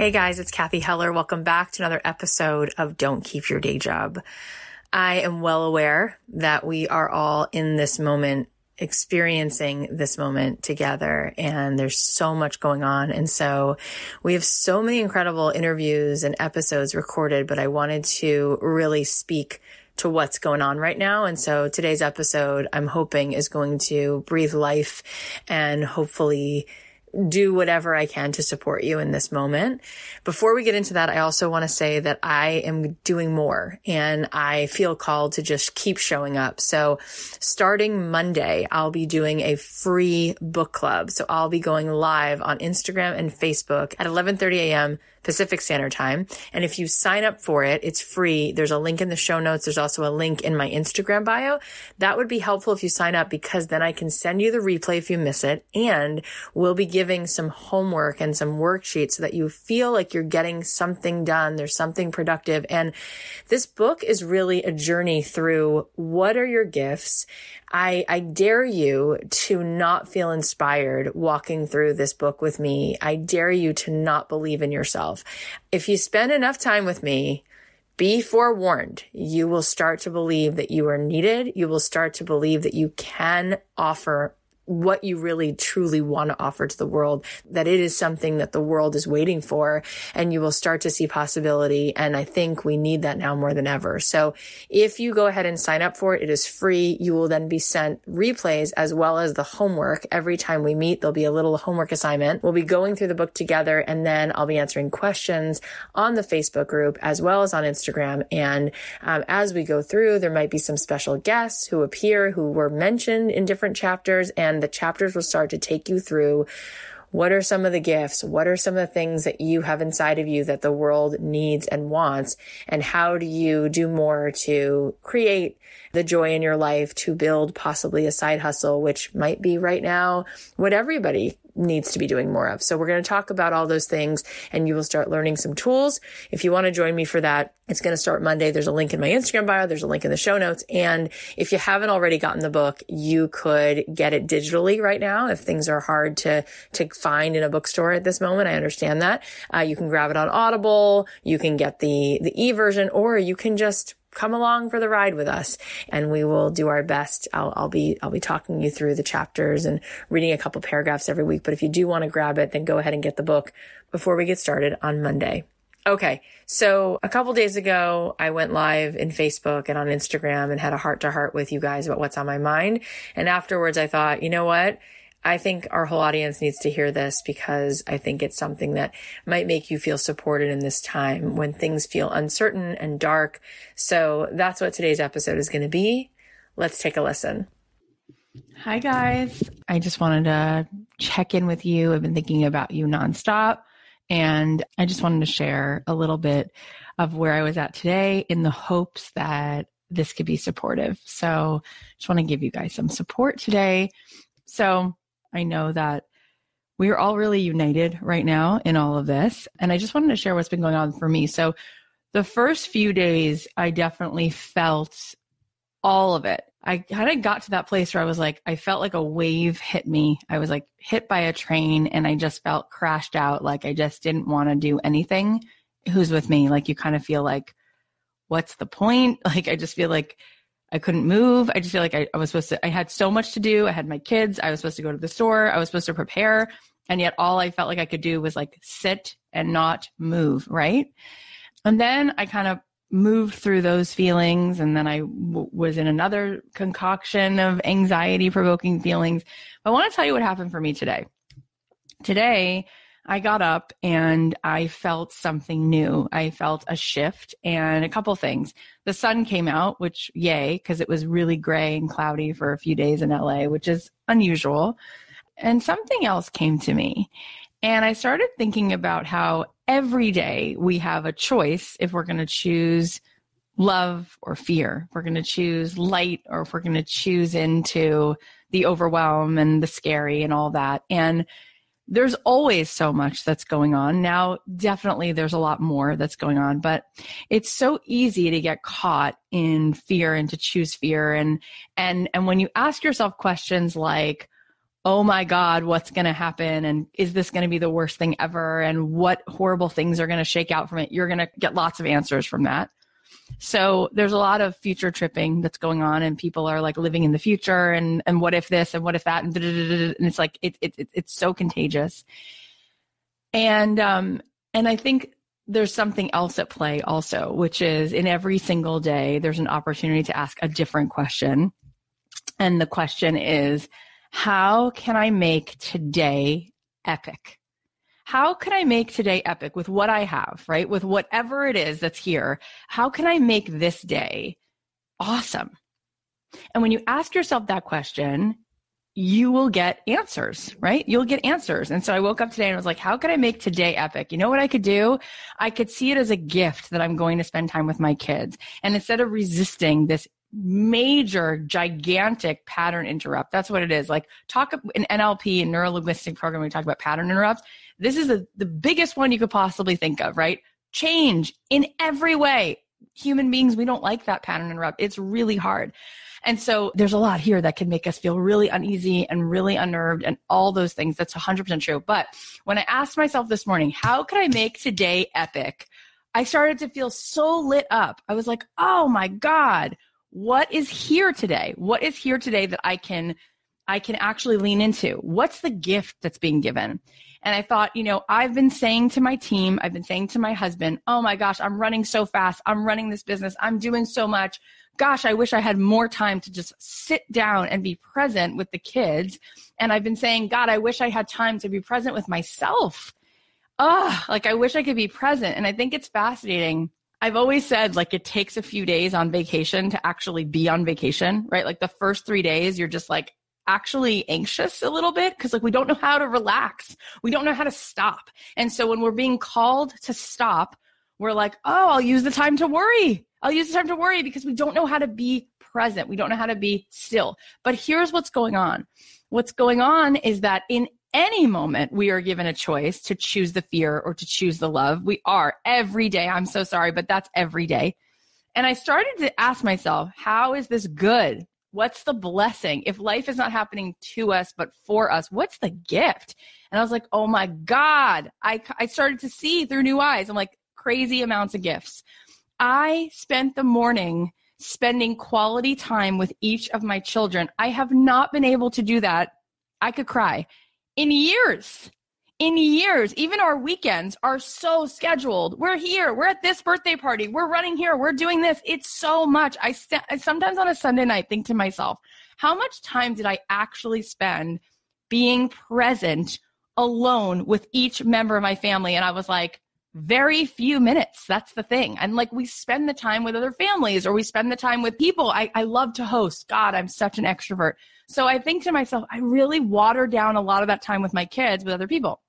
Hey guys, it's Cathy Heller. Welcome back to another episode of Don't Keep Your Day Job. I am well aware that we are all in this moment experiencing this moment together and there's so much going on. And so we have so many incredible interviews and episodes recorded, but I wanted to really speak to what's going on right now. And so today's episode, I'm hoping is going to breathe life and hopefully do whatever I can to support you in this moment. Before we get into that, I also want to say that I am doing more and I feel called to just keep showing up. So starting Monday, I'll be doing a free book club. So I'll be going live on Instagram and Facebook at 11:30 a.m. Pacific Standard Time. And if you sign up for it, it's free. There's a link in the show notes. There's also a link in my Instagram bio. That would be helpful if you sign up because then I can send you the replay if you miss it. And we'll be giving some homework and some worksheets so that you feel like you're getting something done. There's something productive. And this book is really a journey through what are your gifts? I, I dare you to not feel inspired walking through this book with me. I dare you to not believe in yourself. If you spend enough time with me, be forewarned. You will start to believe that you are needed. You will start to believe that you can offer what you really truly want to offer to the world, that it is something that the world is waiting for and you will start to see possibility. And I think we need that now more than ever. So if you go ahead and sign up for it, it is free. You will then be sent replays as well as the homework. Every time we meet, there'll be a little homework assignment. We'll be going through the book together and then I'll be answering questions on the Facebook group as well as on Instagram. And um, as we go through, there might be some special guests who appear who were mentioned in different chapters and the chapters will start to take you through what are some of the gifts? What are some of the things that you have inside of you that the world needs and wants? And how do you do more to create the joy in your life to build possibly a side hustle, which might be right now what everybody needs to be doing more of. So we're going to talk about all those things and you will start learning some tools. If you want to join me for that, it's going to start Monday. There's a link in my Instagram bio. There's a link in the show notes. And if you haven't already gotten the book, you could get it digitally right now. If things are hard to, to find in a bookstore at this moment, I understand that. Uh, you can grab it on Audible. You can get the, the e version or you can just come along for the ride with us and we will do our best. I'll, I'll be, I'll be talking you through the chapters and reading a couple paragraphs every week. But if you do want to grab it, then go ahead and get the book before we get started on Monday. Okay. So a couple days ago, I went live in Facebook and on Instagram and had a heart to heart with you guys about what's on my mind. And afterwards, I thought, you know what? I think our whole audience needs to hear this because I think it's something that might make you feel supported in this time when things feel uncertain and dark. So that's what today's episode is going to be. Let's take a listen. Hi, guys. I just wanted to check in with you. I've been thinking about you nonstop. And I just wanted to share a little bit of where I was at today in the hopes that this could be supportive. So just want to give you guys some support today. So I know that we are all really united right now in all of this. And I just wanted to share what's been going on for me. So the first few days, I definitely felt all of it. I kind of got to that place where I was like, I felt like a wave hit me. I was like hit by a train and I just felt crashed out. Like I just didn't want to do anything. Who's with me? Like you kind of feel like, what's the point? Like I just feel like I couldn't move. I just feel like I, I, was supposed to, I had so much to do. I had my kids. I was supposed to go to the store. I was supposed to prepare. And yet all I felt like I could do was like sit and not move. Right. And then I kind of moved through those feelings. And then I w- was in another concoction of anxiety provoking feelings. I want to tell you what happened for me today. Today, I got up and I felt something new. I felt a shift and a couple things. The sun came out, which yay, because it was really gray and cloudy for a few days in LA, which is unusual. And something else came to me. And I started thinking about how every day we have a choice if we're going to choose love or fear, if we're going to choose light or if we're going to choose into the overwhelm and the scary and all that. And there's always so much that's going on. Now, definitely there's a lot more that's going on, but it's so easy to get caught in fear and to choose fear. And, and, and when you ask yourself questions like, Oh my God, what's going to happen? And is this going to be the worst thing ever? And what horrible things are going to shake out from it? You're going to get lots of answers from that. So there's a lot of future tripping that's going on, and people are like living in the future, and and what if this, and what if that, and, and it's like it, it, it it's so contagious. And um and I think there's something else at play also, which is in every single day there's an opportunity to ask a different question, and the question is, how can I make today epic? How can I make today epic with what I have, right? With whatever it is that's here. How can I make this day awesome? And when you ask yourself that question, you will get answers, right? You'll get answers. And so I woke up today and I was like, how can I make today epic? You know what I could do? I could see it as a gift that I'm going to spend time with my kids. And instead of resisting this major, gigantic pattern interrupt, that's what it is. Like talk in NLP and neuro linguistic programming, we talk about pattern interrupts. This is the, the biggest one you could possibly think of, right? Change in every way. Human beings, we don't like that pattern interrupt. It's really hard. And so there's a lot here that can make us feel really uneasy and really unnerved and all those things. That's 100% true. But when I asked myself this morning, how could I make today epic? I started to feel so lit up. I was like, oh my God, what is here today? What is here today that I can I can actually lean into? What's the gift that's being given? And I thought, you know, I've been saying to my team, I've been saying to my husband, oh my gosh, I'm running so fast. I'm running this business. I'm doing so much. Gosh, I wish I had more time to just sit down and be present with the kids. And I've been saying, God, I wish I had time to be present with myself. Ah, like I wish I could be present. And I think it's fascinating. I've always said like it takes a few days on vacation to actually be on vacation, right? Like the first three days, you're just like, actually anxious a little bit because like we don't know how to relax. We don't know how to stop. And so when we're being called to stop, we're like, oh, I'll use the time to worry. I'll use the time to worry because we don't know how to be present. We don't know how to be still. But here's what's going on. What's going on is that in any moment we are given a choice to choose the fear or to choose the love. We are every day. I'm so sorry, but that's every day. And I started to ask myself, how is this good? What's the blessing? If life is not happening to us, but for us, what's the gift? And I was like, oh my God. I, I started to see through new eyes. I'm like, crazy amounts of gifts. I spent the morning spending quality time with each of my children. I have not been able to do that. I could cry in years. In years, even our weekends are so scheduled. We're here. We're at this birthday party. We're running here. We're doing this. It's so much. I, st- I sometimes on a Sunday night think to myself, how much time did I actually spend being present alone with each member of my family? And I was like, very few minutes. That's the thing. And like we spend the time with other families or we spend the time with people. I, I love to host. God, I'm such an extrovert. So I think to myself, I really water down a lot of that time with my kids, with other people.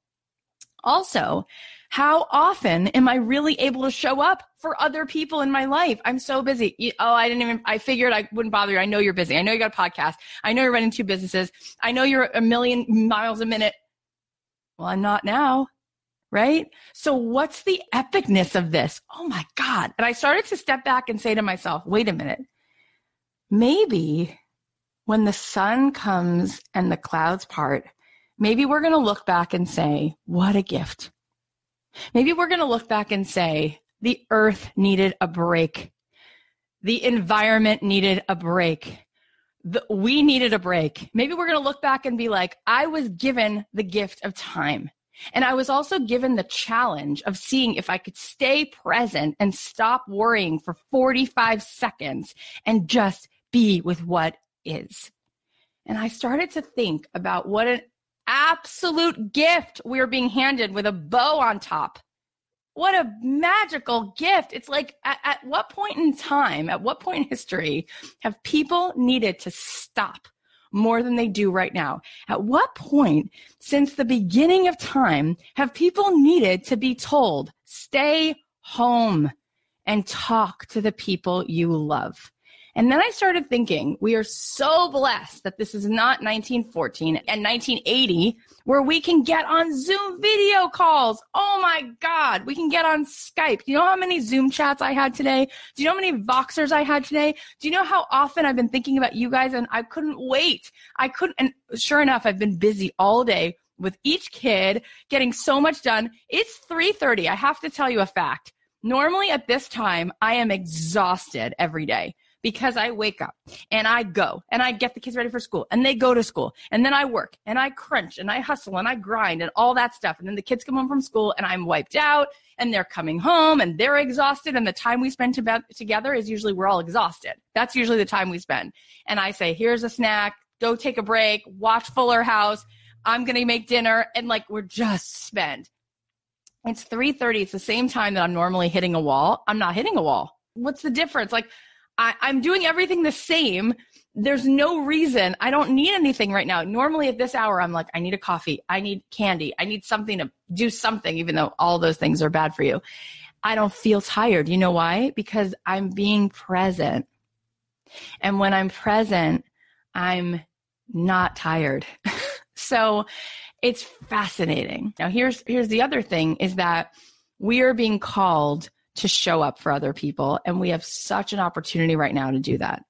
Also, how often am I really able to show up for other people in my life? I'm so busy. Oh, I didn't even, I figured I wouldn't bother you. I know you're busy. I know you got a podcast. I know you're running two businesses. I know you're a million miles a minute. Well, I'm not now right? So what's the epicness of this? Oh my God. And I started to step back and say to myself, wait a minute. Maybe when the sun comes and the clouds part, maybe we're going to look back and say, what a gift. Maybe we're going to look back and say, the earth needed a break. The environment needed a break. The, we needed a break. Maybe we're going to look back and be like, I was given the gift of time. And I was also given the challenge of seeing if I could stay present and stop worrying for 45 seconds and just be with what is. And I started to think about what an absolute gift we are being handed with a bow on top. What a magical gift. It's like, at, at what point in time, at what point in history have people needed to stop more than they do right now. At what point since the beginning of time have people needed to be told, stay home and talk to the people you love? And then I started thinking, we are so blessed that this is not 1914 and 1980 where we can get on Zoom video calls. Oh my God, we can get on Skype. Do you know how many Zoom chats I had today? Do you know how many Voxers I had today? Do you know how often I've been thinking about you guys and I couldn't wait? I couldn't, and sure enough, I've been busy all day with each kid getting so much done. It's 3.30. I have to tell you a fact. Normally at this time, I am exhausted every day because I wake up and I go and I get the kids ready for school and they go to school and then I work and I crunch and I hustle and I grind and all that stuff. And then the kids come home from school and I'm wiped out and they're coming home and they're exhausted. And the time we spend to together is usually we're all exhausted. That's usually the time we spend. And I say, here's a snack, go take a break, watch Fuller House. I'm going to make dinner. And like, we're just spent. It's 3:30. It's the same time that I'm normally hitting a wall. I'm not hitting a wall. What's the difference? Like I, I'm doing everything the same. There's no reason. I don't need anything right now. Normally at this hour, I'm like, I need a coffee. I need candy. I need something to do something, even though all those things are bad for you. I don't feel tired. You know why? Because I'm being present. And when I'm present, I'm not tired. so it's fascinating. Now here's here's the other thing is that we are being called to show up for other people. And we have such an opportunity right now to do that.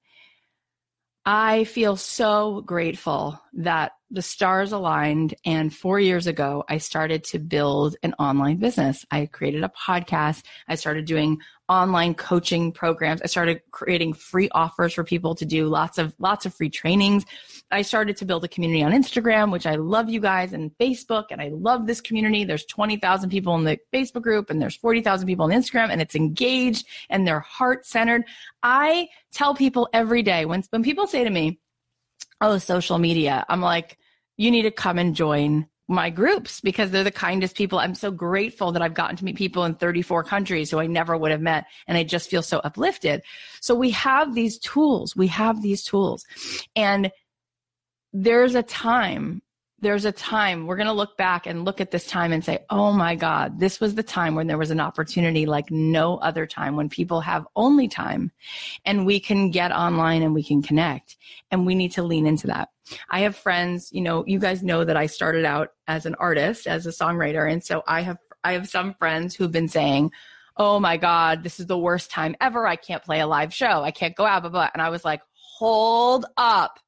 I feel so grateful that the stars aligned. And four years ago, I started to build an online business. I created a podcast. I started doing online coaching programs. I started creating free offers for people to do lots of, lots of free trainings. I started to build a community on Instagram, which I love you guys and Facebook. And I love this community. There's 20,000 people in the Facebook group and there's 40,000 people on Instagram and it's engaged and they're heart centered. I tell people every day when, when people say to me, Oh, social media, I'm like, you need to come and join my groups because they're the kindest people. I'm so grateful that I've gotten to meet people in 34 countries who I never would have met. And I just feel so uplifted. So we have these tools. We have these tools. And there's a time there's a time we're going to look back and look at this time and say, oh my God, this was the time when there was an opportunity like no other time when people have only time and we can get online and we can connect and we need to lean into that. I have friends, you know, you guys know that I started out as an artist, as a songwriter. And so I have, I have some friends who've been saying, oh my God, this is the worst time ever. I can't play a live show. I can't go out, blah, blah. And I was like, hold up,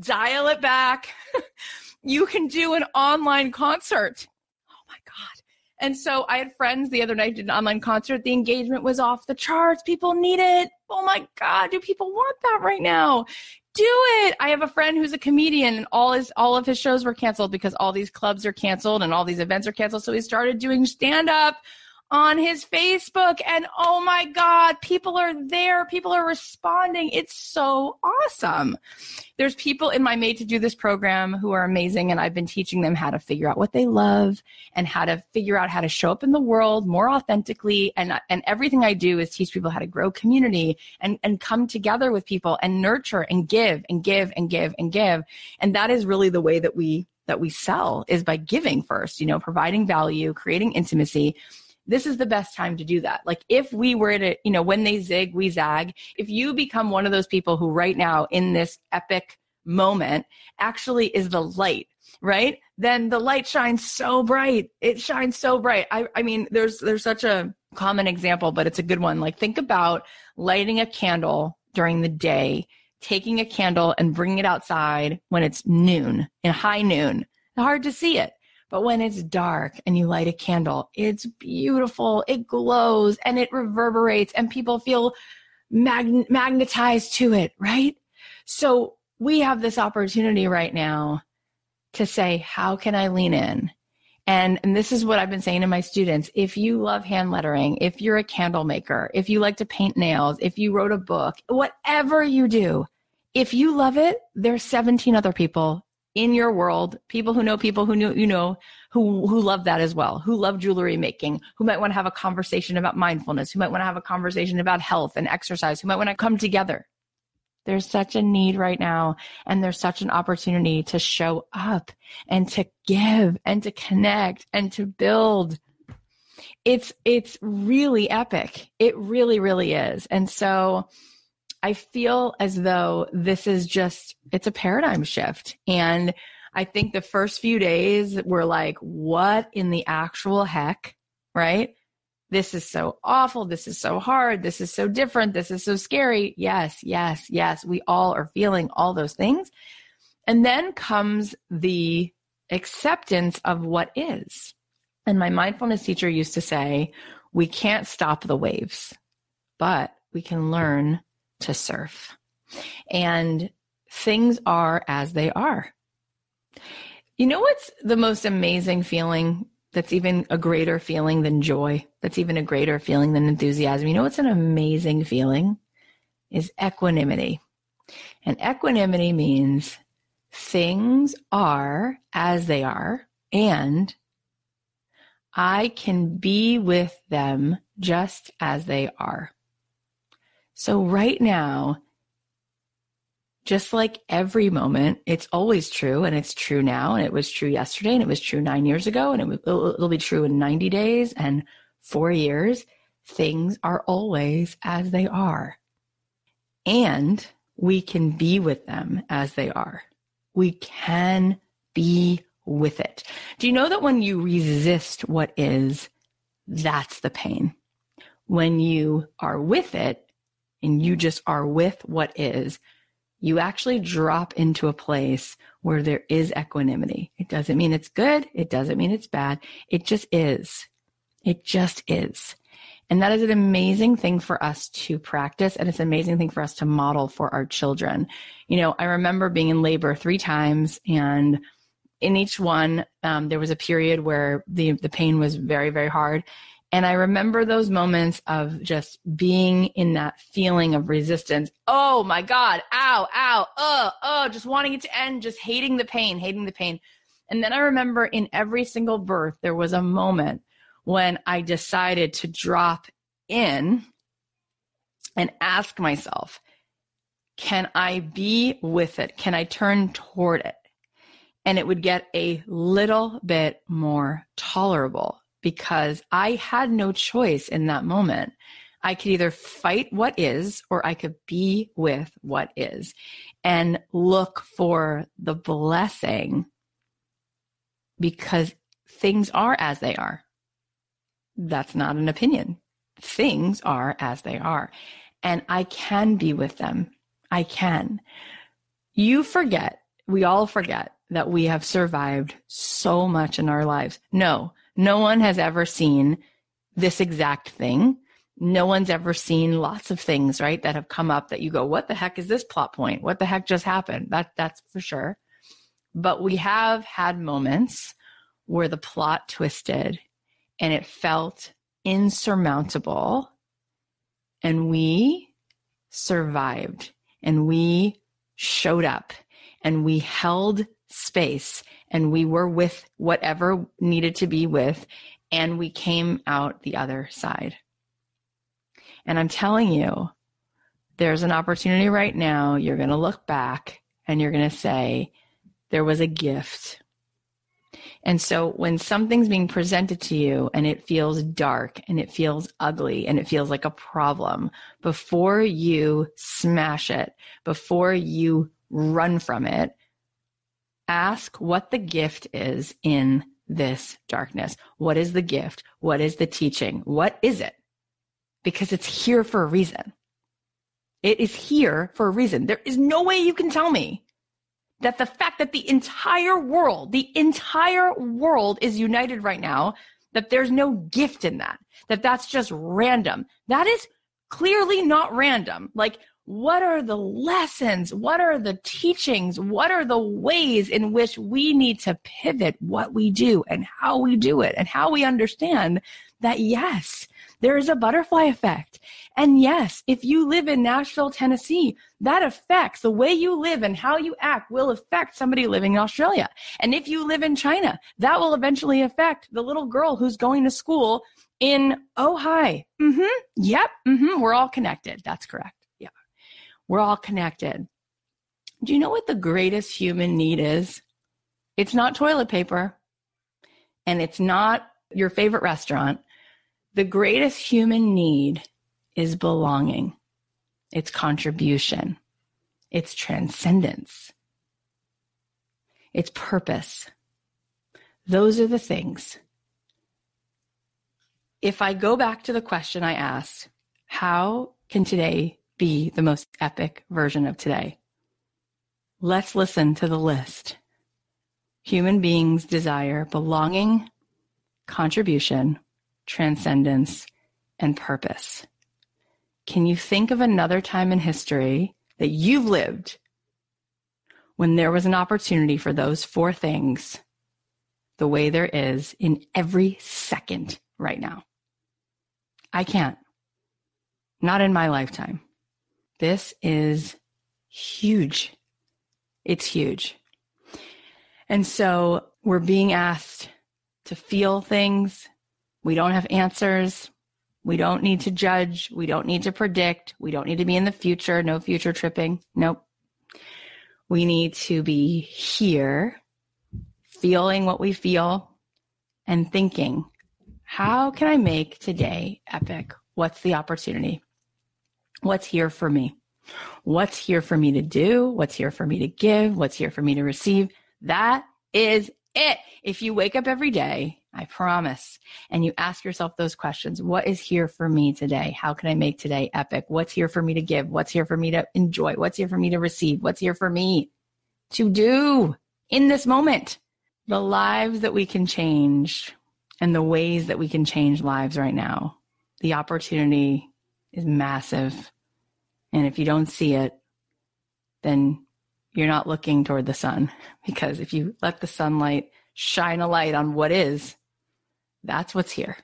dial it back. you can do an online concert. Oh my God. And so I had friends the other night did an online concert. The engagement was off the charts. People need it. Oh my God. Do people want that right now? Do it. I have a friend who's a comedian and all his all of his shows were canceled because all these clubs are canceled and all these events are canceled. So he started doing stand up on his Facebook. And oh my God, people are there. People are responding. It's so awesome. There's people in my Made to Do This program who are amazing. And I've been teaching them how to figure out what they love and how to figure out how to show up in the world more authentically. And, and everything I do is teach people how to grow community and, and come together with people and nurture and give and give and give and give. And that is really the way that we that we sell is by giving first, you know, providing value, creating intimacy, this is the best time to do that. Like if we were to, you know, when they zig, we zag. If you become one of those people who right now in this epic moment actually is the light, right? Then the light shines so bright. It shines so bright. I, I mean, there's, there's such a common example, but it's a good one. Like think about lighting a candle during the day, taking a candle and bringing it outside when it's noon in high noon. hard to see it. But when it's dark and you light a candle, it's beautiful. It glows and it reverberates and people feel mag- magnetized to it, right? So we have this opportunity right now to say, how can I lean in? And, and this is what I've been saying to my students. If you love hand lettering, if you're a candle maker, if you like to paint nails, if you wrote a book, whatever you do, if you love it, there's 17 other people in your world, people who know people who know, you know, who, who love that as well, who love jewelry making, who might want to have a conversation about mindfulness, who might want to have a conversation about health and exercise, who might want to come together. There's such a need right now, and there's such an opportunity to show up and to give and to connect and to build. It's, it's really epic. It really, really is. And so, I feel as though this is just, it's a paradigm shift. And I think the first few days were like, what in the actual heck? Right? This is so awful. This is so hard. This is so different. This is so scary. Yes, yes, yes. We all are feeling all those things. And then comes the acceptance of what is. And my mindfulness teacher used to say, we can't stop the waves, but we can learn to surf. And things are as they are. You know what's the most amazing feeling that's even a greater feeling than joy? That's even a greater feeling than enthusiasm. You know what's an amazing feeling? Is equanimity. And equanimity means things are as they are, and I can be with them just as they are. So right now, just like every moment, it's always true and it's true now and it was true yesterday and it was true nine years ago and it will, it'll be true in 90 days and four years. Things are always as they are. And we can be with them as they are. We can be with it. Do you know that when you resist what is, that's the pain? When you are with it, and you just are with what is, you actually drop into a place where there is equanimity. It doesn't mean it's good. It doesn't mean it's bad. It just is. It just is. And that is an amazing thing for us to practice. And it's an amazing thing for us to model for our children. You know, I remember being in labor three times and in each one, um, there was a period where the, the pain was very, very hard. And I remember those moments of just being in that feeling of resistance. Oh my God, ow, ow, oh, oh, just wanting it to end, just hating the pain, hating the pain. And then I remember in every single birth, there was a moment when I decided to drop in and ask myself, can I be with it? Can I turn toward it? and it would get a little bit more tolerable because I had no choice in that moment. I could either fight what is or I could be with what is and look for the blessing because things are as they are. That's not an opinion. Things are as they are. And I can be with them. I can. You forget, we all forget that we have survived so much in our lives. No, no one has ever seen this exact thing. No one's ever seen lots of things, right, that have come up that you go, what the heck is this plot point? What the heck just happened? That that's for sure. But we have had moments where the plot twisted and it felt insurmountable and we survived and we showed up and we held space and we were with whatever needed to be with and we came out the other side. And I'm telling you, there's an opportunity right now. You're going to look back and you're going to say, there was a gift. And so when something's being presented to you and it feels dark and it feels ugly and it feels like a problem, before you smash it, before you run from it, ask what the gift is in this darkness. What is the gift? What is the teaching? What is it? Because it's here for a reason. It is here for a reason. There is no way you can tell me that the fact that the entire world, the entire world is united right now, that there's no gift in that, that that's just random. That is clearly not random. Like what are the lessons? What are the teachings? What are the ways in which we need to pivot what we do and how we do it and how we understand that yes, there is a butterfly effect. And yes, if you live in Nashville, Tennessee, that affects the way you live and how you act will affect somebody living in Australia. And if you live in China, that will eventually affect the little girl who's going to school in Ojai. Mm-hmm. Yep. Mm-hmm. We're all connected. That's correct. We're all connected. Do you know what the greatest human need is? It's not toilet paper and it's not your favorite restaurant. The greatest human need is belonging, it's contribution, it's transcendence, it's purpose. Those are the things. If I go back to the question I asked, how can today be the most epic version of today. Let's listen to the list. Human beings desire belonging, contribution, transcendence, and purpose. Can you think of another time in history that you've lived when there was an opportunity for those four things the way there is in every second right now? I can't. Not in my lifetime. This is huge. It's huge. And so we're being asked to feel things. We don't have answers. We don't need to judge. We don't need to predict. We don't need to be in the future. No future tripping. Nope. We need to be here, feeling what we feel and thinking, how can I make today epic? What's the opportunity? What's here for me? What's here for me to do? What's here for me to give? What's here for me to receive? That is it. If you wake up every day, I promise, and you ask yourself those questions, what is here for me today? How can I make today epic? What's here for me to give? What's here for me to enjoy? What's here for me to receive? What's here for me to do in this moment? The lives that we can change and the ways that we can change lives right now. The opportunity is massive. And if you don't see it, then you're not looking toward the sun because if you let the sunlight shine a light on what is, that's what's here.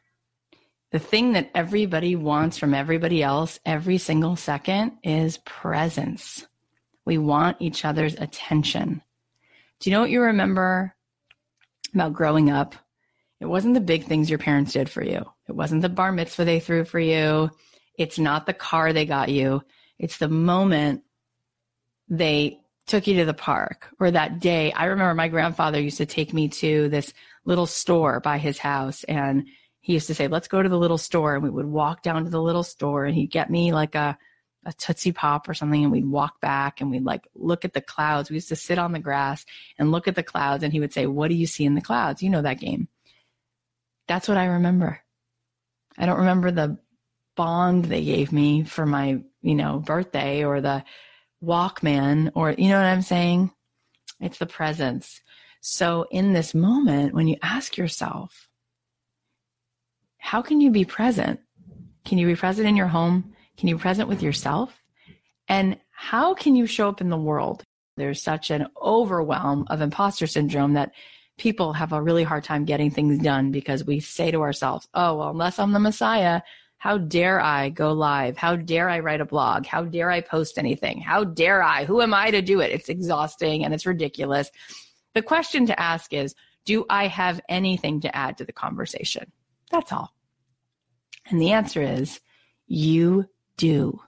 The thing that everybody wants from everybody else every single second is presence. We want each other's attention. Do you know what you remember about growing up? It wasn't the big things your parents did for you. It wasn't the bar mitzvah they threw for you. It's not the car they got you. It's the moment they took you to the park or that day. I remember my grandfather used to take me to this little store by his house and he used to say, let's go to the little store. And we would walk down to the little store and he'd get me like a, a Tootsie Pop or something. And we'd walk back and we'd like look at the clouds. We used to sit on the grass and look at the clouds. And he would say, what do you see in the clouds? You know that game. That's what I remember. I don't remember the bond they gave me for my, you know, birthday or the Walkman or, you know what I'm saying? It's the presence. So in this moment, when you ask yourself, how can you be present? Can you be present in your home? Can you be present with yourself? And how can you show up in the world? There's such an overwhelm of imposter syndrome that people have a really hard time getting things done because we say to ourselves, oh, well, unless I'm the Messiah, how dare I go live? How dare I write a blog? How dare I post anything? How dare I? Who am I to do it? It's exhausting and it's ridiculous. The question to ask is, do I have anything to add to the conversation? That's all. And the answer is you do.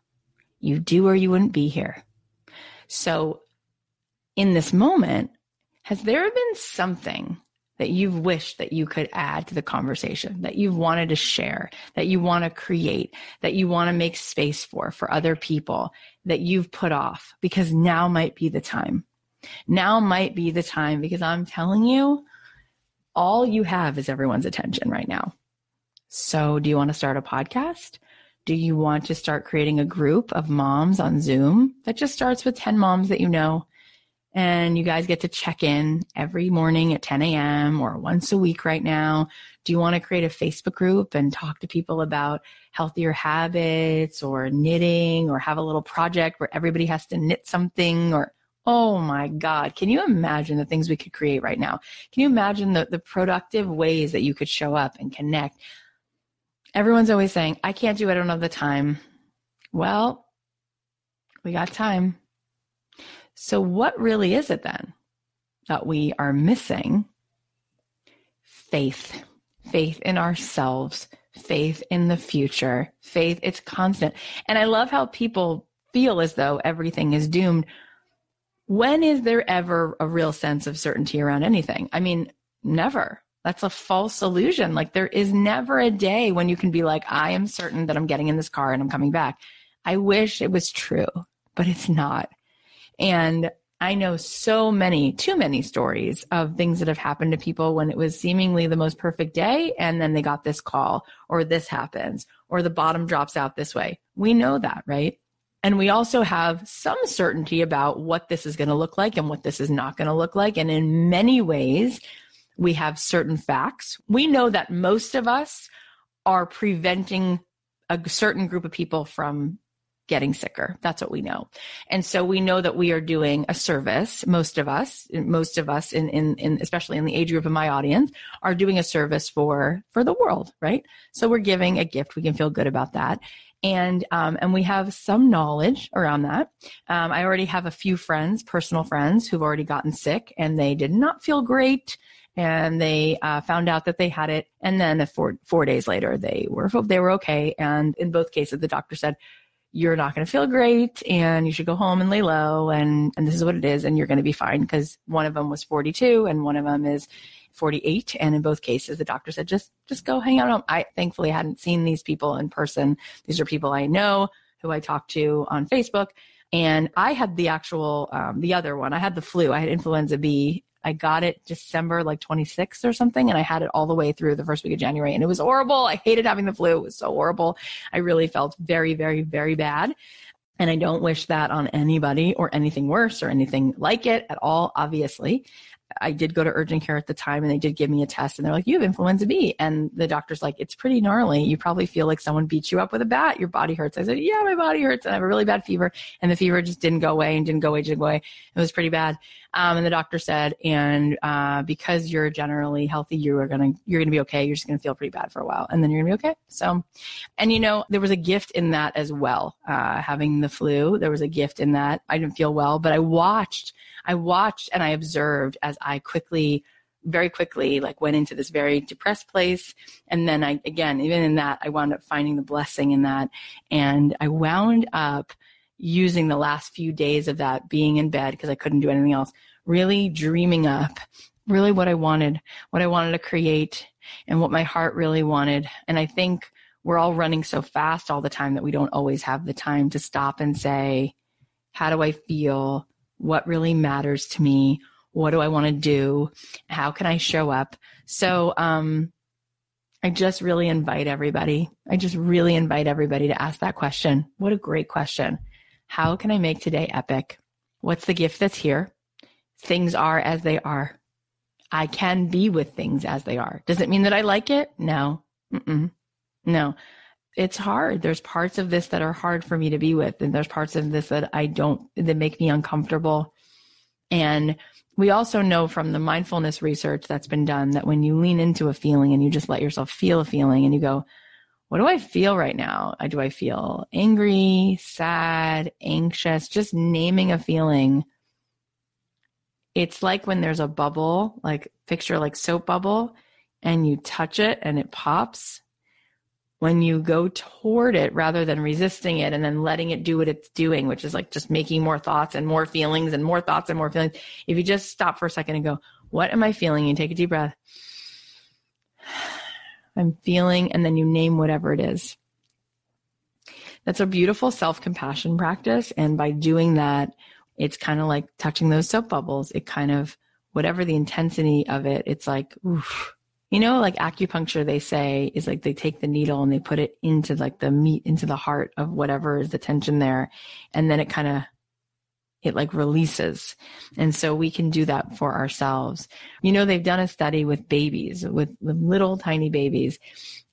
You do or you wouldn't be here. So in this moment, has there been something that you've wished that you could add to the conversation, that you've wanted to share, that you want to create, that you want to make space for, for other people that you've put off because now might be the time. Now might be the time because I'm telling you, all you have is everyone's attention right now. So, do you want to start a podcast? Do you want to start creating a group of moms on Zoom that just starts with 10 moms that you know? And you guys get to check in every morning at 10 a.m. or once a week right now. Do you want to create a Facebook group and talk to people about healthier habits or knitting or have a little project where everybody has to knit something or Oh my God. Can you imagine the things we could create right now? Can you imagine the, the productive ways that you could show up and connect? Everyone's always saying, I can't do it, I don't have the time. Well, we got time. So, what really is it then that we are missing? Faith, faith in ourselves, faith in the future, faith, it's constant. And I love how people feel as though everything is doomed. When is there ever a real sense of certainty around anything? I mean, never. That's a false illusion. Like there is never a day when you can be like, I am certain that I'm getting in this car and I'm coming back. I wish it was true, but it's not. And I know so many, too many stories of things that have happened to people when it was seemingly the most perfect day. And then they got this call or this happens or the bottom drops out this way. We know that, right? And we also have some certainty about what this is going to look like and what this is not going to look like. And in many ways, we have certain facts. We know that most of us are preventing a certain group of people from getting sicker. That's what we know. And so we know that we are doing a service. Most of us, most of us in, in, in, especially in the age group of my audience are doing a service for, for the world, right? So we're giving a gift. We can feel good about that. And, um, and we have some knowledge around that. Um, I already have a few friends, personal friends who've already gotten sick and they did not feel great and they uh, found out that they had it. And then four four days later, they were they were okay. And in both cases, the doctor said, "You're not going to feel great, and you should go home and lay low, and and this is what it is, and you're going to be fine." Because one of them was 42, and one of them is 48 and in both cases the doctor said just just go hang out i thankfully hadn't seen these people in person. These are people i know who i talked to on facebook. And i had the actual um, the other one. I had the flu. I had influenza b I got it December like 26th or something, and I had it all the way through the first week of January, and it was horrible. I hated having the flu. It was so horrible. I really felt very, very, very bad. And I don't wish that on anybody or anything worse or anything like it at all, obviously. I did go to urgent care at the time and they did give me a test and they're like, you have influenza B. And the doctor's like, it's pretty gnarly. You probably feel like someone beat you up with a bat. Your body hurts. I said, yeah, my body hurts. And I have a really bad fever. And the fever just didn't go away and didn't go away, didn't go away. It was pretty bad. Um, and the doctor said, and uh, because you're generally healthy, you are gonna you're gonna be okay. You're just gonna feel pretty bad for a while, and then you're gonna be okay. So, and you know, there was a gift in that as well. Uh, having the flu, there was a gift in that. I didn't feel well, but I watched, I watched, and I observed as I quickly very quickly like went into this very depressed place and then i again even in that i wound up finding the blessing in that and i wound up using the last few days of that being in bed because I couldn't do anything else, really dreaming up really what I wanted, what I wanted to create and what my heart really wanted. And I think we're all running so fast all the time that we don't always have the time to stop and say, how do I feel? What really matters to me? What do I want to do? How can I show up? So, um, I just really invite everybody. I just really invite everybody to ask that question. What a great question. How can I make today epic? What's the gift that's here? Things are as they are. I can be with things as they are. Does it mean that I like it? No. Mm-mm. No. It's hard. There's parts of this that are hard for me to be with, and there's parts of this that I don't, that make me uncomfortable. And we also know from the mindfulness research that's been done that when you lean into a feeling and you just let yourself feel a feeling and you go, what do I feel right now? I do I feel angry, sad, anxious? Just naming a feeling it's like when there's a bubble, like picture like soap bubble, and you touch it and it pops. When you go toward it rather than resisting it and then letting it do what it's doing, which is like just making more thoughts and more feelings and more thoughts and more feelings. If you just stop for a second and go, What am I feeling? You take a deep breath. I'm feeling, and then you name whatever it is. That's a beautiful self compassion practice. And by doing that, it's kind of like touching those soap bubbles. It kind of, whatever the intensity of it, it's like, oof. You know, like acupuncture, they say is like they take the needle and they put it into like the meat, into the heart of whatever is the tension there. And then it kind of, it like releases. And so we can do that for ourselves. You know, they've done a study with babies, with, with little tiny babies,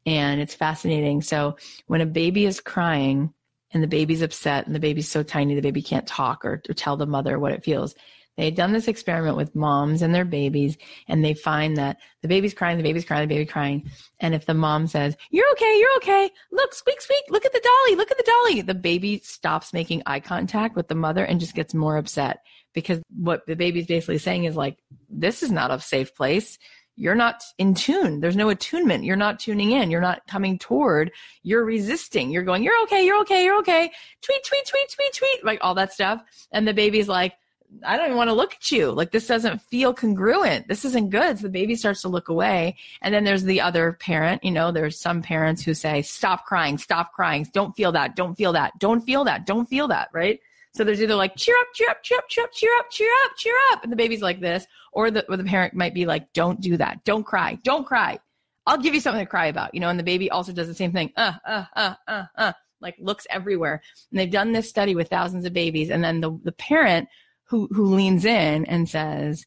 and it's fascinating. So when a baby is crying, and the baby's upset and the baby's so tiny the baby can't talk or, or tell the mother what it feels. They had done this experiment with moms and their babies, and they find that the baby's crying, the baby's crying, the baby's crying. And if the mom says, You're okay, you're okay, look, squeak, squeak, look at the dolly, look at the dolly, the baby stops making eye contact with the mother and just gets more upset because what the baby's basically saying is like, This is not a safe place you're not in tune. There's no attunement. You're not tuning in. You're not coming toward. You're resisting. You're going, you're okay. You're okay. You're okay. Tweet, tweet, tweet, tweet, tweet, like all that stuff. And the baby's like, I don't even want to look at you. Like this doesn't feel congruent. This isn't good. So the baby starts to look away. And then there's the other parent. You know, there's some parents who say, stop crying, stop crying. Don't feel that. Don't feel that. Don't feel that. Don't feel that. Right. So there's either like cheer up, cheer up, cheer up, cheer up, cheer up, cheer up, cheer up, and the baby's like this, or the or the parent might be like, don't do that, don't cry, don't cry. I'll give you something to cry about, you know. And the baby also does the same thing, uh, uh, uh, uh, uh, like looks everywhere. And they've done this study with thousands of babies, and then the the parent who who leans in and says,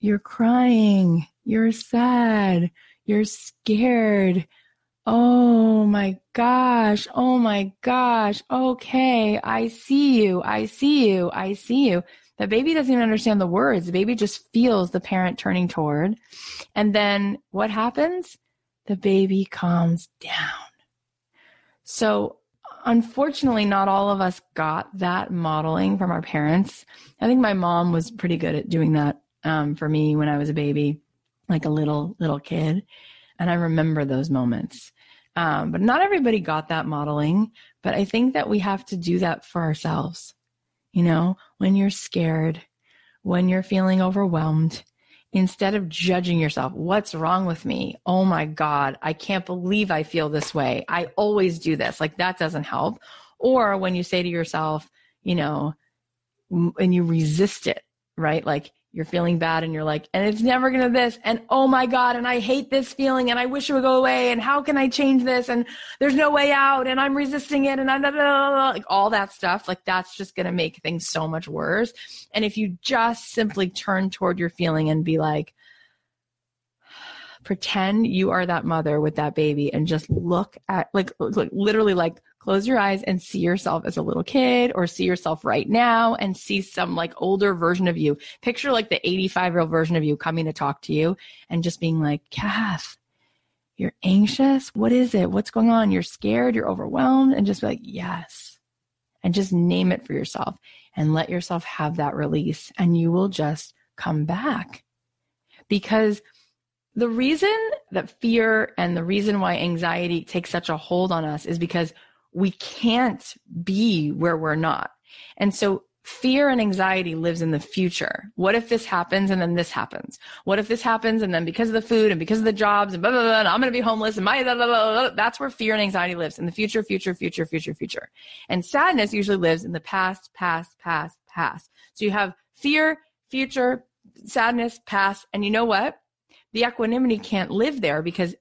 "You're crying, you're sad, you're scared." Oh my gosh. Oh my gosh. Okay. I see you. I see you. I see you. The baby doesn't even understand the words. The baby just feels the parent turning toward. And then what happens? The baby calms down. So unfortunately, not all of us got that modeling from our parents. I think my mom was pretty good at doing that um, for me when I was a baby, like a little, little kid. And I remember those moments. Um, but not everybody got that modeling. But I think that we have to do that for ourselves. You know, when you're scared, when you're feeling overwhelmed, instead of judging yourself, what's wrong with me? Oh my God, I can't believe I feel this way. I always do this. Like that doesn't help. Or when you say to yourself, you know, and you resist it, right? Like you're feeling bad and you're like, and it's never going to this. And oh my God. And I hate this feeling and I wish it would go away. And how can I change this? And there's no way out. And I'm resisting it. And I'm like all that stuff. Like that's just going to make things so much worse. And if you just simply turn toward your feeling and be like, pretend you are that mother with that baby and just look at like, like literally like close your eyes and see yourself as a little kid or see yourself right now and see some like older version of you. Picture like the 85 year old version of you coming to talk to you and just being like, Cath, you're anxious. What is it? What's going on? You're scared. You're overwhelmed. And just be like, yes. And just name it for yourself and let yourself have that release and you will just come back. Because the reason that fear and the reason why anxiety takes such a hold on us is because we can't be where we're not. And so fear and anxiety lives in the future. What if this happens and then this happens? What if this happens and then because of the food and because of the jobs and blah, blah, blah, I'm going to be homeless and my, blah, blah, blah, that's where fear and anxiety lives in the future, future, future, future, future. And sadness usually lives in the past, past, past, past. So you have fear, future, sadness, past. And you know what? The equanimity can't live there because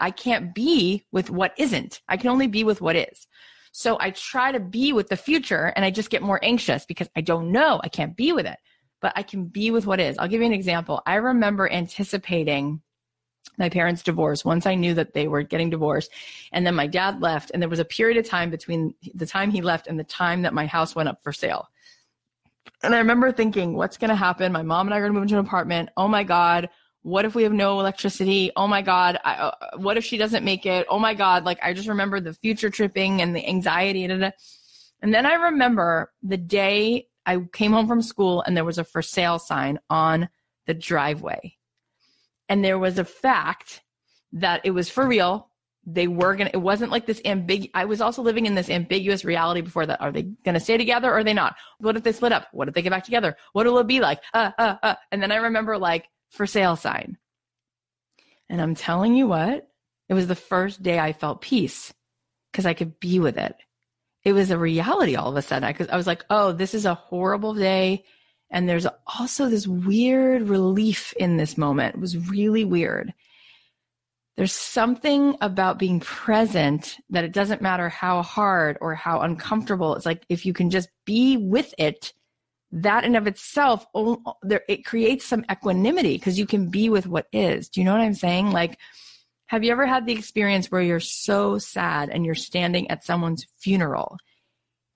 I can't be with what isn't. I can only be with what is. So I try to be with the future and I just get more anxious because I don't know. I can't be with it, but I can be with what is. I'll give you an example. I remember anticipating my parents' divorce once I knew that they were getting divorced. And then my dad left, and there was a period of time between the time he left and the time that my house went up for sale. And I remember thinking, what's going to happen? My mom and I are going to move into an apartment. Oh my God, what if we have no electricity? Oh my God. I, uh, what if she doesn't make it? Oh my God. Like I just remember the future tripping and the anxiety. Da, da. And then I remember the day I came home from school and there was a for sale sign on the driveway. And there was a fact that it was for real. They were going to, it wasn't like this ambiguous. I was also living in this ambiguous reality before that. Are they going to stay together or are they not? What if they split up? What if they get back together? What will it be like? Uh, uh, uh. And then I remember like, for sale sign. And I'm telling you what, it was the first day I felt peace because I could be with it. It was a reality all of a sudden. I, I was like, oh, this is a horrible day. And there's also this weird relief in this moment. It was really weird. There's something about being present that it doesn't matter how hard or how uncomfortable. It's like if you can just be with it, that in of itself it creates some equanimity because you can be with what is. Do you know what i'm saying? Like have you ever had the experience where you're so sad and you're standing at someone's funeral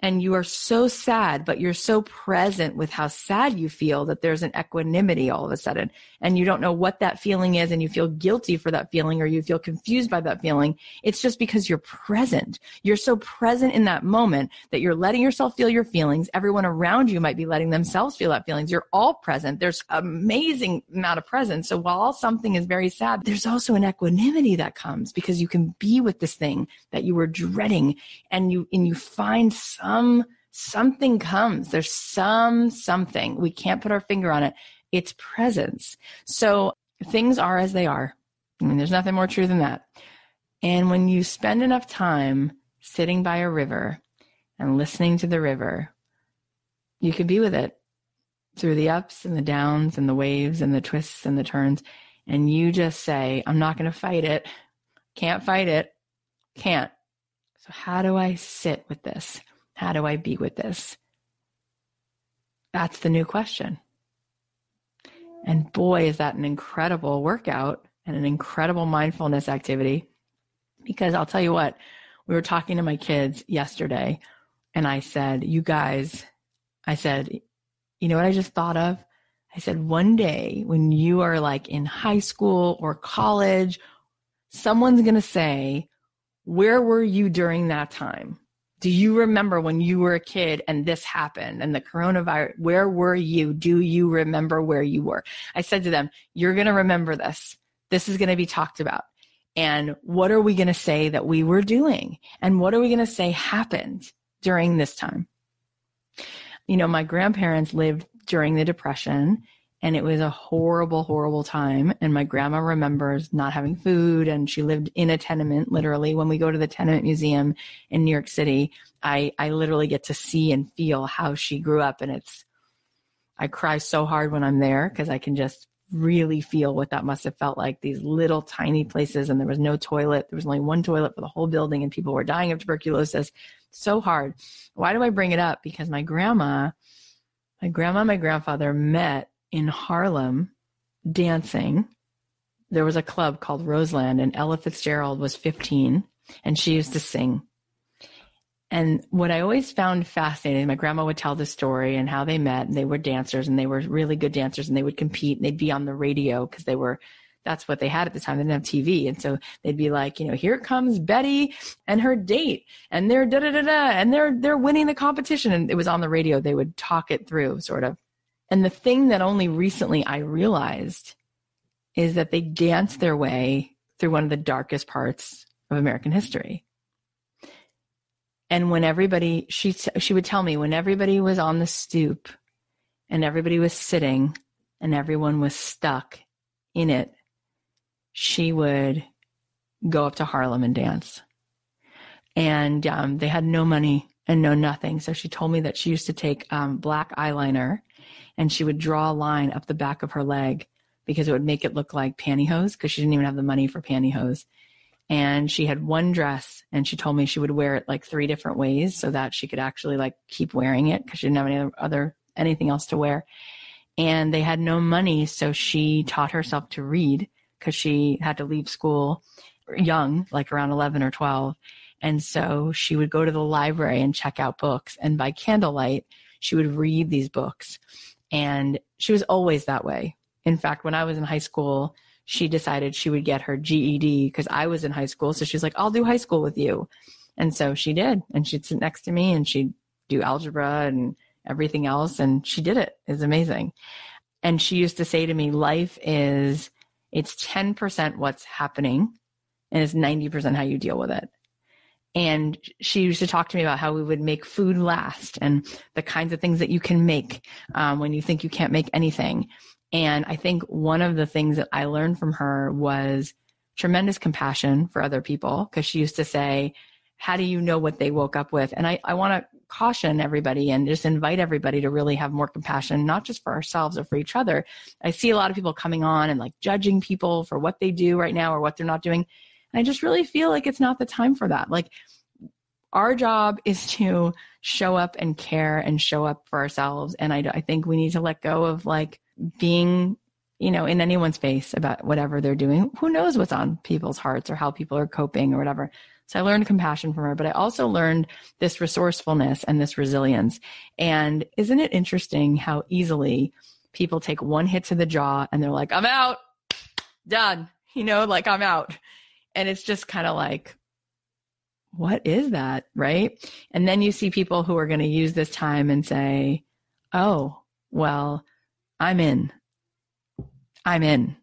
and you are so sad, but you're so present with how sad you feel that there's an equanimity all of a sudden. And you don't know what that feeling is and you feel guilty for that feeling or you feel confused by that feeling. It's just because you're present. You're so present in that moment that you're letting yourself feel your feelings. Everyone around you might be letting themselves feel that feelings. You're all present. There's amazing amount of presence. So while something is very sad, there's also an equanimity that comes because you can be with this thing that you were dreading and you, and you find some some something comes. There's some something. We can't put our finger on it. It's presence. So things are as they are. I mean, there's nothing more true than that. And when you spend enough time sitting by a river and listening to the river, you can be with it through the ups and the downs and the waves and the twists and the turns. And you just say, I'm not going to fight it. Can't fight it. Can't. So, how do I sit with this? How do I be with this? That's the new question. And boy, is that an incredible workout and an incredible mindfulness activity. Because I'll tell you what, we were talking to my kids yesterday, and I said, You guys, I said, you know what I just thought of? I said, one day when you are like in high school or college, someone's going to say, Where were you during that time? Do you remember when you were a kid and this happened and the coronavirus? Where were you? Do you remember where you were? I said to them, You're going to remember this. This is going to be talked about. And what are we going to say that we were doing? And what are we going to say happened during this time? You know, my grandparents lived during the Depression and it was a horrible, horrible time. And my grandma remembers not having food, and she lived in a tenement. Literally, when we go to the tenement museum in New York City, I I literally get to see and feel how she grew up, and it's I cry so hard when I'm there because I can just really feel what that must have felt like. These little tiny places, and there was no toilet. There was only one toilet for the whole building, and people were dying of tuberculosis. So hard. Why do I bring it up? Because my grandma, my grandma, and my grandfather met in Harlem dancing. There was a club called Roseland, and Ella Fitzgerald was 15, and she used to sing. And what I always found fascinating, my grandma would tell the story and how they met, and they were dancers, and they were really good dancers, and they would compete, and they'd be on the radio because they were that's what they had at the time. They didn't have TV. And so they'd be like, you know, here comes Betty and her date and they're da da da da and they're they're winning the competition. And it was on the radio. They would talk it through sort of. And the thing that only recently I realized is that they danced their way through one of the darkest parts of American history. And when everybody, she, she would tell me when everybody was on the stoop and everybody was sitting and everyone was stuck in it, she would go up to Harlem and dance. And um, they had no money and no nothing. So she told me that she used to take um, black eyeliner and she would draw a line up the back of her leg because it would make it look like pantyhose because she didn't even have the money for pantyhose. And she had one dress and she told me she would wear it like three different ways so that she could actually like keep wearing it because she didn't have any other anything else to wear. And they had no money. So she taught herself to read because she had to leave school young, like around 11 or 12. And so she would go to the library and check out books. And by candlelight, she would read these books. And she was always that way. In fact, when I was in high school, she decided she would get her GED because I was in high school. So she's like, I'll do high school with you. And so she did. And she'd sit next to me and she'd do algebra and everything else. And she did it. It's amazing. And she used to say to me, life is, it's 10% what's happening and it's 90% how you deal with it. And she used to talk to me about how we would make food last and the kinds of things that you can make um, when you think you can't make anything. And I think one of the things that I learned from her was tremendous compassion for other people because she used to say, How do you know what they woke up with? And I, I want to caution everybody and just invite everybody to really have more compassion, not just for ourselves or for each other. I see a lot of people coming on and like judging people for what they do right now or what they're not doing. And I just really feel like it's not the time for that. Like our job is to show up and care and show up for ourselves. And I, I think we need to let go of like being, you know, in anyone's face about whatever they're doing. Who knows what's on people's hearts or how people are coping or whatever. So I learned compassion from her, but I also learned this resourcefulness and this resilience. And isn't it interesting how easily people take one hit to the jaw and they're like, I'm out, done, you know, like I'm out. And it's just kind of like, what is that? Right. And then you see people who are going to use this time and say, oh, well, I'm in. I'm in.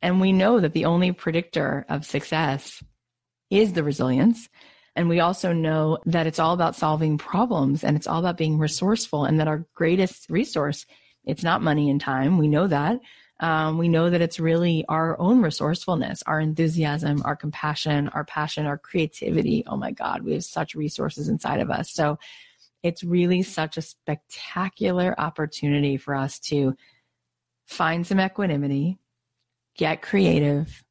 And we know that the only predictor of success is the resilience. And we also know that it's all about solving problems and it's all about being resourceful and that our greatest resource, it's not money and time. We know that. Um, we know that it's really our own resourcefulness, our enthusiasm, our compassion, our passion, our creativity. Oh my God, we have such resources inside of us. So it's really such a spectacular opportunity for us to find some equanimity, get creative,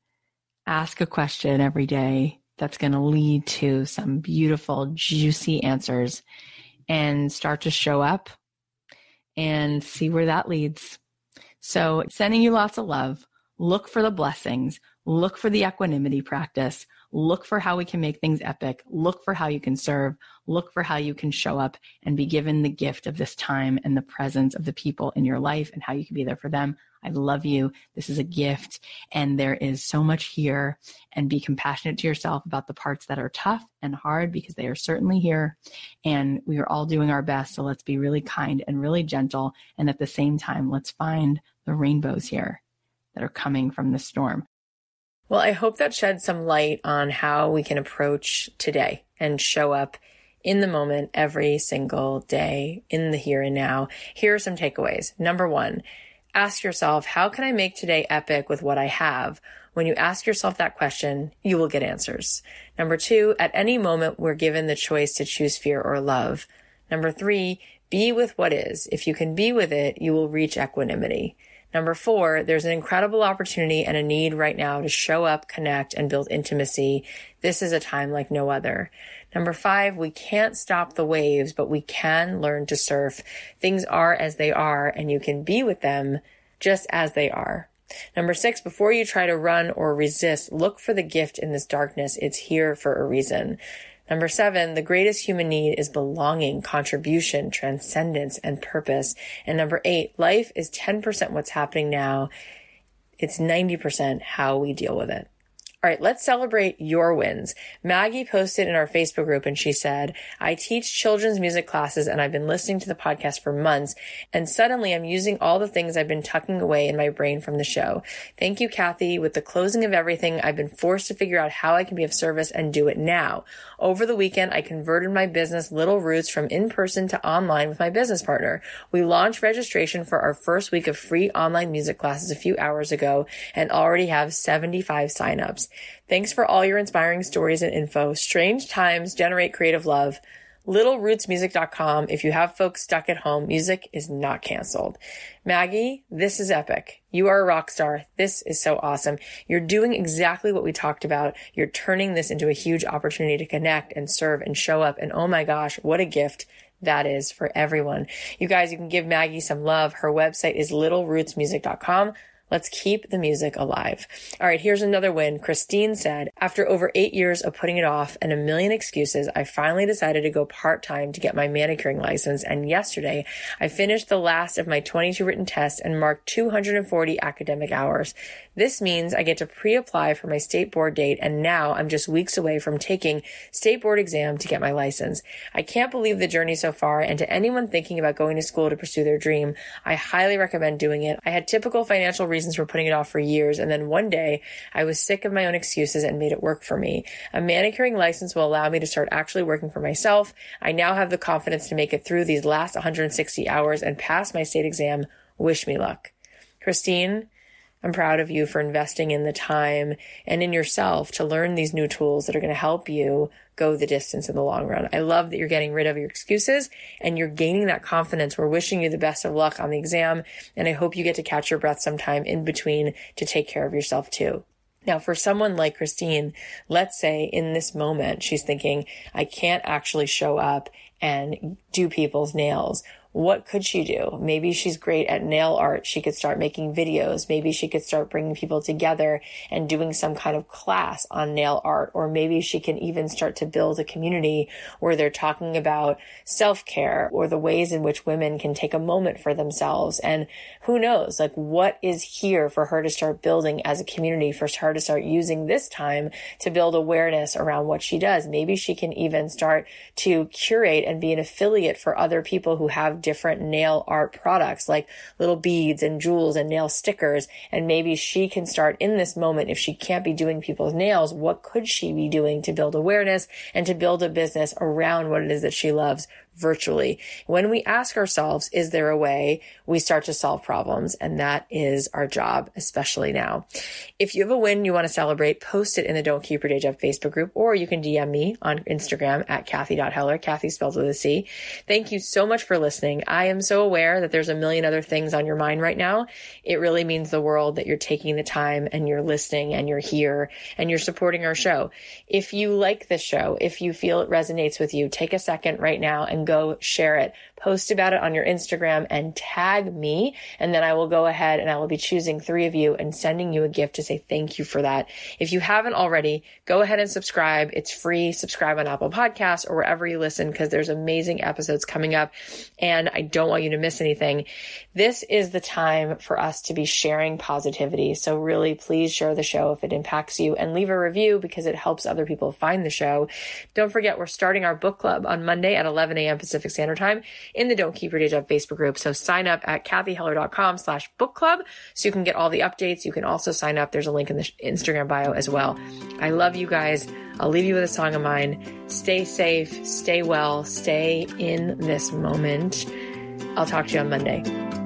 ask a question every day that's going to lead to some beautiful, juicy answers and start to show up and see where that leads. So, sending you lots of love. Look for the blessings. Look for the equanimity practice. Look for how we can make things epic. Look for how you can serve. Look for how you can show up and be given the gift of this time and the presence of the people in your life and how you can be there for them. I love you. This is a gift. And there is so much here. And be compassionate to yourself about the parts that are tough and hard because they are certainly here. And we are all doing our best. So let's be really kind and really gentle. And at the same time, let's find the rainbows here that are coming from the storm. Well, I hope that sheds some light on how we can approach today and show up in the moment every single day in the here and now. Here are some takeaways. Number one, ask yourself, how can I make today epic with what I have? When you ask yourself that question, you will get answers. Number two, at any moment, we're given the choice to choose fear or love. Number three, be with what is. If you can be with it, you will reach equanimity. Number four, there's an incredible opportunity and a need right now to show up, connect, and build intimacy. This is a time like no other. Number five, we can't stop the waves, but we can learn to surf. Things are as they are, and you can be with them just as they are. Number six, before you try to run or resist, look for the gift in this darkness. It's here for a reason. Number seven, the greatest human need is belonging, contribution, transcendence, and purpose. And number eight, life is 10% what's happening now. It's 90% how we deal with it. All right, let's celebrate your wins. Maggie posted in our Facebook group and she said, I teach children's music classes and I've been listening to the podcast for months and suddenly I'm using all the things I've been tucking away in my brain from the show. Thank you, Cathy. With the closing of everything, I've been forced to figure out how I can be of service and do it now. Over the weekend, I converted my business Little Roots from in person to online with my business partner. We launched registration for our first week of free online music classes a few hours ago and already have 75 signups. Thanks for all your inspiring stories and info. Strange times generate creative love. LittleRootsMusic.com. If you have folks stuck at home, music is not canceled. Maggie, this is epic. You are a rock star. This is so awesome. You're doing exactly what we talked about. You're turning this into a huge opportunity to connect and serve and show up. And oh my gosh, what a gift that is for everyone. You guys, you can give Maggie some love. Her website is littlerootsmusic.com. Let's keep the music alive. All right, here's another win. Christine said, after over eight years of putting it off and a million excuses, I finally decided to go part time to get my manicuring license. And yesterday I finished the last of my 22 written tests and marked 240 academic hours. This means I get to pre-apply for my state board date and now I'm just weeks away from taking state board exam to get my license. I can't believe the journey so far and to anyone thinking about going to school to pursue their dream, I highly recommend doing it. I had typical financial reasons for putting it off for years and then one day I was sick of my own excuses and made it work for me. A manicuring license will allow me to start actually working for myself. I now have the confidence to make it through these last 160 hours and pass my state exam. Wish me luck. Christine, I'm proud of you for investing in the time and in yourself to learn these new tools that are going to help you go the distance in the long run. I love that you're getting rid of your excuses and you're gaining that confidence. We're wishing you the best of luck on the exam. And I hope you get to catch your breath sometime in between to take care of yourself too. Now, for someone like Christine, let's say in this moment, she's thinking, I can't actually show up and do people's nails what could she do? Maybe she's great at nail art. She could start making videos. Maybe she could start bringing people together and doing some kind of class on nail art. Or maybe she can even start to build a community where they're talking about self care or the ways in which women can take a moment for themselves. And who knows, like what is here for her to start building as a community, for her to start using this time to build awareness around what she does. Maybe she can even start to curate and be an affiliate for other people who have different nail art products like little beads and jewels and nail stickers. And maybe she can start in this moment. If she can't be doing people's nails, what could she be doing to build awareness and to build a business around what it is that she loves virtually. When we ask ourselves, is there a way we start to solve problems? And that is our job, especially now. If you have a win you want to celebrate, post it in the Don't Keep Your Day Job Facebook group, or you can DM me on Instagram at Cathy.Heller, Cathy spelled with a C. Thank you so much for listening. I am so aware that there's a million other things on your mind right now. It really means the world that you're taking the time and you're listening and you're here and you're supporting our show. If you like this show, if you feel it resonates with you, take a second right now and go share it post about it on your Instagram and tag me. And then I will go ahead and I will be choosing three of you and sending you a gift to say thank you for that. If you haven't already, go ahead and subscribe. It's free. Subscribe on Apple Podcasts or wherever you listen because there's amazing episodes coming up and I don't want you to miss anything. This is the time for us to be sharing positivity. So really please share the show if it impacts you and leave a review because it helps other people find the show. Don't forget we're starting our book club on Monday at 11 a.m. Pacific Standard Time in the Don't Keep Your Day Job Facebook group. So sign up at cathyheller.com slash book club so you can get all the updates. You can also sign up. There's a link in the Instagram bio as well. I love you guys. I'll leave you with a song of mine. Stay safe, stay well, stay in this moment. I'll talk to you on Monday.